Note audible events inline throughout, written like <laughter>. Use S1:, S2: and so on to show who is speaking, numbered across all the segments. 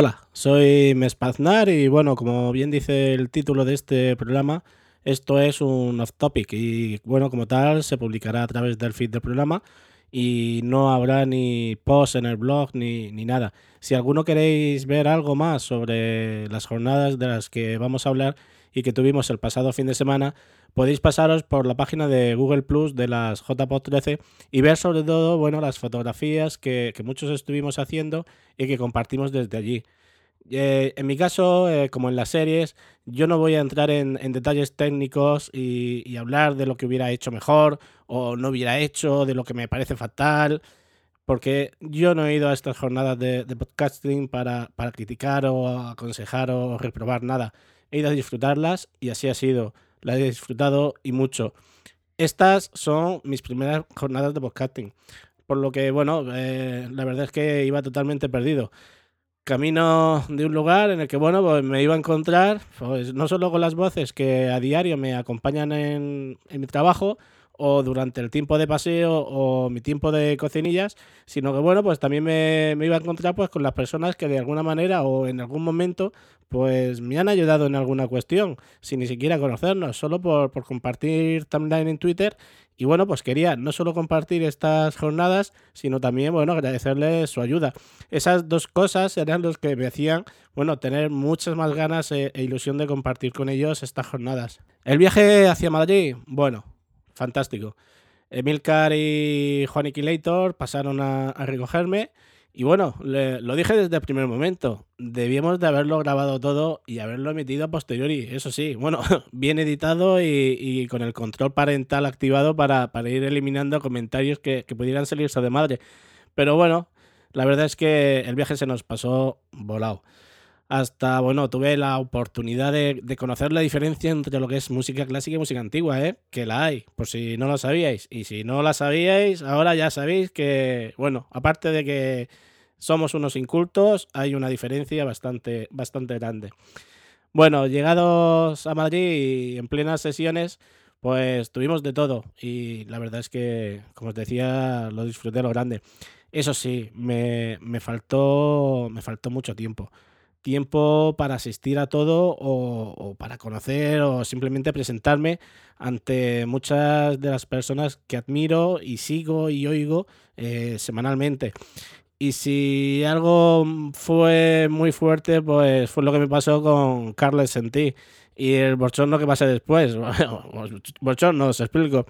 S1: Hola, soy Mespaznar y bueno, como bien dice el título de este programa, esto es un off topic y bueno, como tal se publicará a través del feed del programa y no habrá ni post en el blog ni, ni nada. Si alguno queréis ver algo más sobre las jornadas de las que vamos a hablar y que tuvimos el pasado fin de semana, podéis pasaros por la página de Google Plus de las JPOD 13 y ver sobre todo bueno, las fotografías que, que muchos estuvimos haciendo y que compartimos desde allí. Eh, en mi caso, eh, como en las series, yo no voy a entrar en, detalles técnicos y, y, hablar de lo que hubiera hecho mejor o no hubiera hecho, de lo que me parece fatal, porque yo no he ido a estas jornadas de, de podcasting para, para criticar o aconsejar o reprobar nada. He ido a disfrutarlas y así ha sido la he disfrutado y mucho. Estas son mis primeras jornadas de podcasting, por lo que, bueno, eh, la verdad es que iba totalmente perdido. Camino de un lugar en el que, bueno, pues me iba a encontrar, pues no solo con las voces que a diario me acompañan en mi trabajo, o durante el tiempo de paseo o mi tiempo de cocinillas, sino que bueno, pues también me, iba a encontrar pues con las personas que de alguna manera o en algún momento pues me han ayudado en alguna cuestión, sin ni siquiera conocernos, solo por, por compartir timeline en Twitter. Y bueno, pues quería no solo compartir estas jornadas, sino también, bueno, agradecerles su ayuda. Esas dos cosas eran los que me hacían, bueno, tener muchas más ganas e, e ilusión de compartir con ellos estas jornadas. El viaje hacia Madrid, bueno, fantástico. Emilcar y Juan Iquilator pasaron a, recogerme y bueno, le, lo dije desde el primer momento, debíamos de haberlo grabado todo y haberlo emitido a posteriori, eso sí, bueno, <laughs> bien editado y, con el control parental activado para, para ir eliminando comentarios que, que pudieran salirse de madre. Pero bueno, la verdad es que el viaje se nos pasó volado hasta, bueno, tuve la oportunidad de, conocer la diferencia entre lo que es música clásica y música antigua, ¿eh? Que la hay, por si no lo sabíais. Y si no la sabíais, ahora ya sabéis que, bueno, aparte de que somos unos incultos, hay una diferencia bastante, bastante grande. Bueno, llegados a Madrid y en plenas sesiones, pues tuvimos de todo. Y la verdad es que, como os decía, lo disfruté lo grande. Eso sí, me, me faltó, me faltó mucho tiempo tiempo para asistir a todo o, o, para conocer o simplemente presentarme ante muchas de las personas que admiro y sigo y oigo eh, semanalmente. Y si algo fue muy fuerte, pues fue lo que me pasó con Carles Sentí. Y el bochorno que pasé después. <laughs> bochorno, os explico.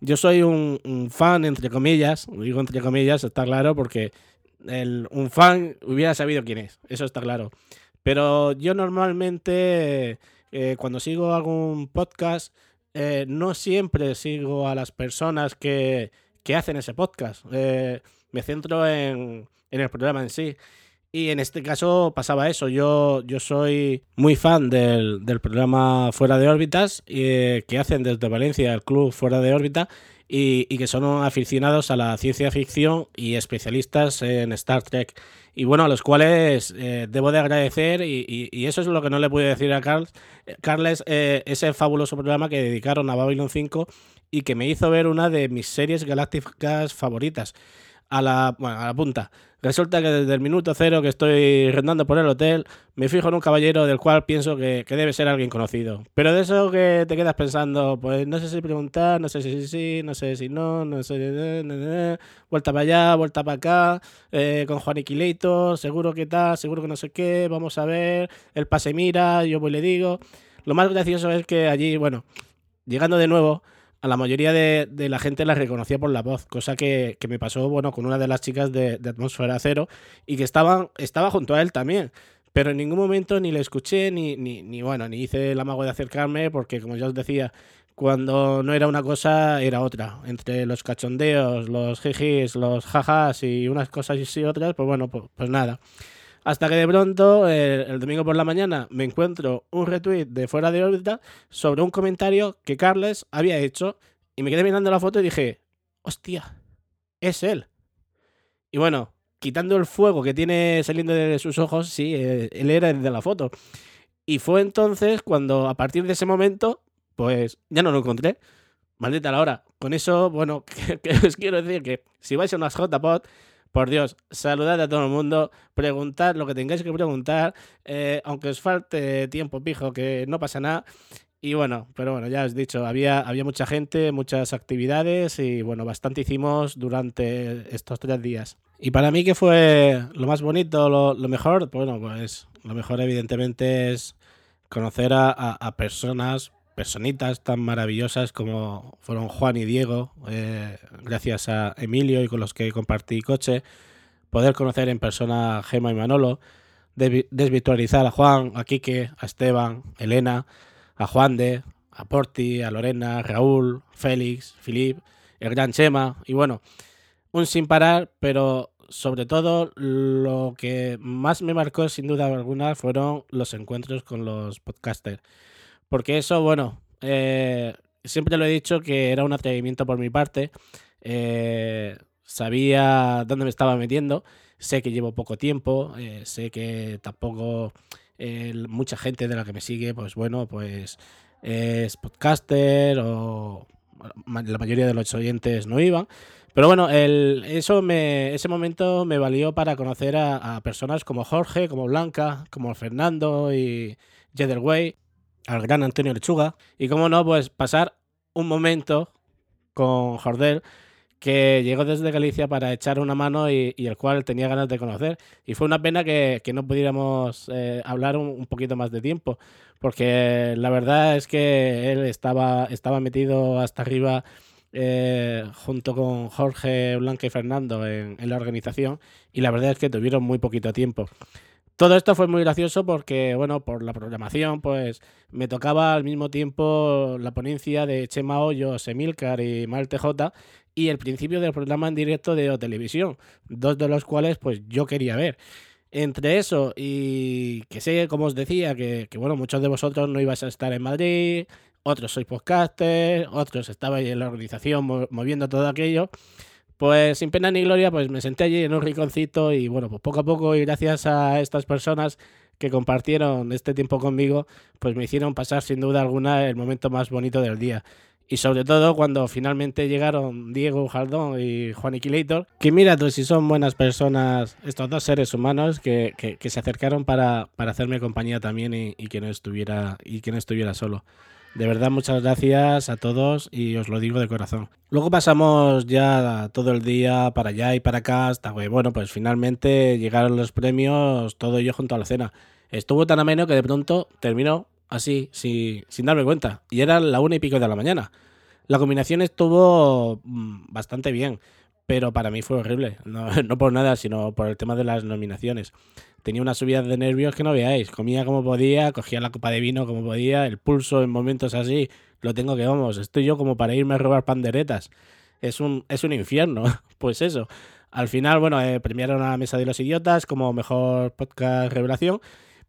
S1: Yo soy un, un fan, entre comillas, digo entre comillas, está claro, porque el, un fan hubiera sabido quién es, eso está claro. Pero yo normalmente, eh, cuando sigo algún podcast, eh, no siempre sigo a las personas que, que hacen ese podcast. Eh, me centro en, en, el programa en sí. Y en este caso pasaba eso. Yo, yo soy muy fan del, del programa Fuera de órbitas que hacen desde Valencia el club Fuera de órbita y, que son aficionados a la ciencia ficción y especialistas en Star Trek. Y bueno, a los cuales eh, debo de agradecer, y, eso es lo que no le pude decir a Carl, Carles, eh, ese fabuloso programa que dedicaron a Babylon 5 y que me hizo ver una de mis series galácticas favoritas a la, bueno, a la punta. Resulta que desde el minuto cero que estoy rondando por el hotel, me fijo en un caballero del cual pienso que, que, debe ser alguien conocido. Pero de eso que te quedas pensando, pues no sé si preguntar, no sé si sí, no sé si no, no sé. No, vuelta para allá, vuelta para acá, eh, con Juan Iquileito, seguro que tal, seguro que no sé qué, vamos a ver, el pase mira, yo voy y le digo. Lo más gracioso es que allí, bueno, llegando de nuevo, a la mayoría de, de, la gente la reconocía por la voz, cosa que, que, me pasó bueno, con una de las chicas de, de Atmósfera Cero y que estaban, estaba junto a él también. Pero en ningún momento ni le escuché, ni, ni, ni, bueno, ni hice el amago de acercarme, porque como ya os decía, cuando no era una cosa, era otra. Entre los cachondeos, los jijis, los jajas y unas cosas y otras, pues bueno, pues, pues nada. Hasta que de pronto, el, el, domingo por la mañana, me encuentro un retweet de fuera de órbita sobre un comentario que Carles había hecho y me quedé mirando la foto y dije, hostia, es él. Y bueno, quitando el fuego que tiene saliendo de sus ojos, sí, eh, él era el de la foto. Y fue entonces cuando, a partir de ese momento, pues ya no lo encontré. Maldita la hora. Con eso, bueno, <laughs> que os quiero decir que si vais a unas JPod, por Dios, saludad a todo el mundo, preguntad lo que tengáis que preguntar, eh, aunque os falte tiempo pijo, que no pasa nada. Y bueno, pero bueno, ya os he dicho, había, había mucha gente, muchas actividades y bueno, bastante hicimos durante estos tres días. Y para mí, ¿qué fue lo más bonito, lo, mejor? Bueno, pues lo mejor evidentemente es conocer a, personas, personitas tan maravillosas como fueron Juan y Diego, eh, gracias a Emilio y con los que compartí coche, poder conocer en persona a Gema y Manolo, desvirtualizar a Juan, a Quique, a Esteban, Elena a Juan de, a Porti, a Lorena, Raúl, Félix, Filip, el gran Chema y bueno, un sin parar, pero sobre todo lo que más me marcó sin duda alguna fueron los encuentros con los podcasters. Porque eso, bueno, eh, siempre lo he dicho que era un atrevimiento por mi parte. Eh, sabía dónde me estaba metiendo. Sé que llevo poco tiempo. Eh, sé que tampoco mucha gente de la que me sigue, pues bueno, pues es podcaster o la mayoría de los oyentes no iban. Pero bueno, el, eso me, ese momento me valió para conocer a, personas como Jorge, como Blanca, como Fernando y Way, al gran Antonio Lechuga. Y como no, pues pasar un momento con Jordel que llegó desde Galicia para echar una mano y, el cual tenía ganas de conocer. Y fue una pena que, no pudiéramos eh, hablar un, poquito más de tiempo, porque la verdad es que él estaba, estaba metido hasta arriba eh, junto con Jorge, Blanca y Fernando en, en la organización y la verdad es que tuvieron muy poquito tiempo. Todo esto fue muy gracioso porque, bueno, por la programación, pues me tocaba al mismo tiempo la ponencia de Chema Hoyos, Emilcar y Mal TJ y el principio del programa en directo de o Televisión, dos de los cuales pues yo quería ver. Entre eso y que sé, como os decía, que, bueno, muchos de vosotros no ibais a estar en Madrid, otros sois podcasters, otros estabais en la organización moviendo todo aquello. Pues sin pena ni gloria, pues me senté allí en un rinconcito y bueno, pues poco a poco y gracias a estas personas que compartieron este tiempo conmigo, pues me hicieron pasar sin duda alguna el momento más bonito del día. Y sobre todo cuando finalmente llegaron Diego Jaldón y Juan Iquilator, que mira tú si son buenas personas, estos dos seres humanos que, que, se acercaron para, para, hacerme compañía también y, y, que no estuviera, y que no estuviera solo. De verdad, muchas gracias a todos y os lo digo de corazón. Luego pasamos ya todo el día para allá y para acá hasta que, bueno, pues finalmente llegaron los premios, todo ello junto a la cena. Estuvo tan ameno que de pronto terminó así, sin, sin darme cuenta. Y era la una y pico de la mañana. La combinación estuvo mm, bastante bien, pero para mí fue horrible. No, <laughs> no por nada, sino por el tema de las nominaciones tenía una subida de nervios que no veáis. Comía como podía, cogía la copa de vino como podía, el pulso en momentos así, lo tengo que, vamos, estoy yo como para irme a robar panderetas. Es un, es un infierno. <laughs> Pues eso. Al final, bueno, eh, premiaron a la Mesa de los Idiotas como mejor podcast revelación.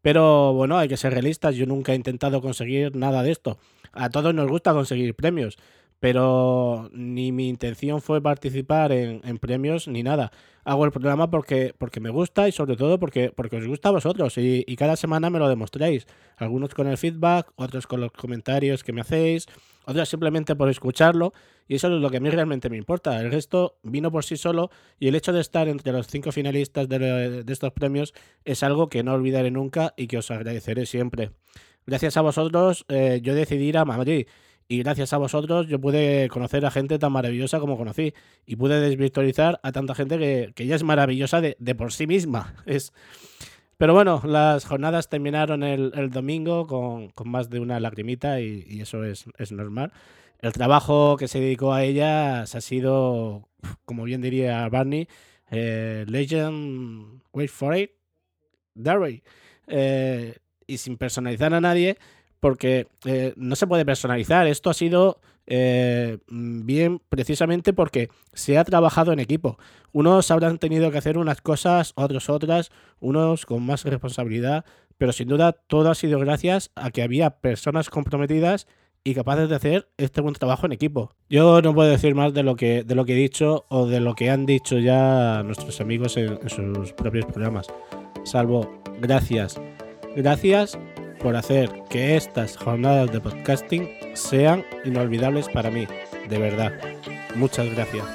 S1: Pero bueno, hay que ser realistas. Yo nunca he intentado conseguir nada de esto. A todos nos gusta conseguir premios pero ni mi intención fue participar en, premios ni nada. Hago el programa porque, porque me gusta y sobre todo porque, porque os gusta a vosotros y, cada semana me lo demostráis. Algunos con el feedback, otros con los comentarios que me hacéis, otros simplemente por escucharlo y eso es lo que a mí realmente me importa. El resto vino por sí solo y el hecho de estar entre los cinco finalistas de, estos premios es algo que no olvidaré nunca y que os agradeceré siempre. Gracias a vosotros eh, yo decidí ir a Madrid y gracias a vosotros yo pude conocer a gente tan maravillosa como conocí y pude desvirtualizar a tanta gente que, que ya es maravillosa de, de, por sí misma. <laughs> Es... Pero bueno, las jornadas terminaron el, el domingo con, con, más de una lagrimita y, y eso es, es, normal. El trabajo que se dedicó a ellas ha sido, como bien diría Barney, eh, Legend, wait for it, Derry. Eh, y sin personalizar a nadie, porque eh, no se puede personalizar. Esto ha sido eh, bien precisamente porque se ha trabajado en equipo. Unos habrán tenido que hacer unas cosas, otros otras, unos con más responsabilidad, pero sin duda todo ha sido gracias a que había personas comprometidas y capaces de hacer este buen trabajo en equipo. Yo no puedo decir más de lo que, de lo que he dicho o de lo que han dicho ya nuestros amigos en sus propios programas. Salvo gracias. Gracias por hacer que estas jornadas de podcasting sean inolvidables para mí, de verdad. Muchas gracias.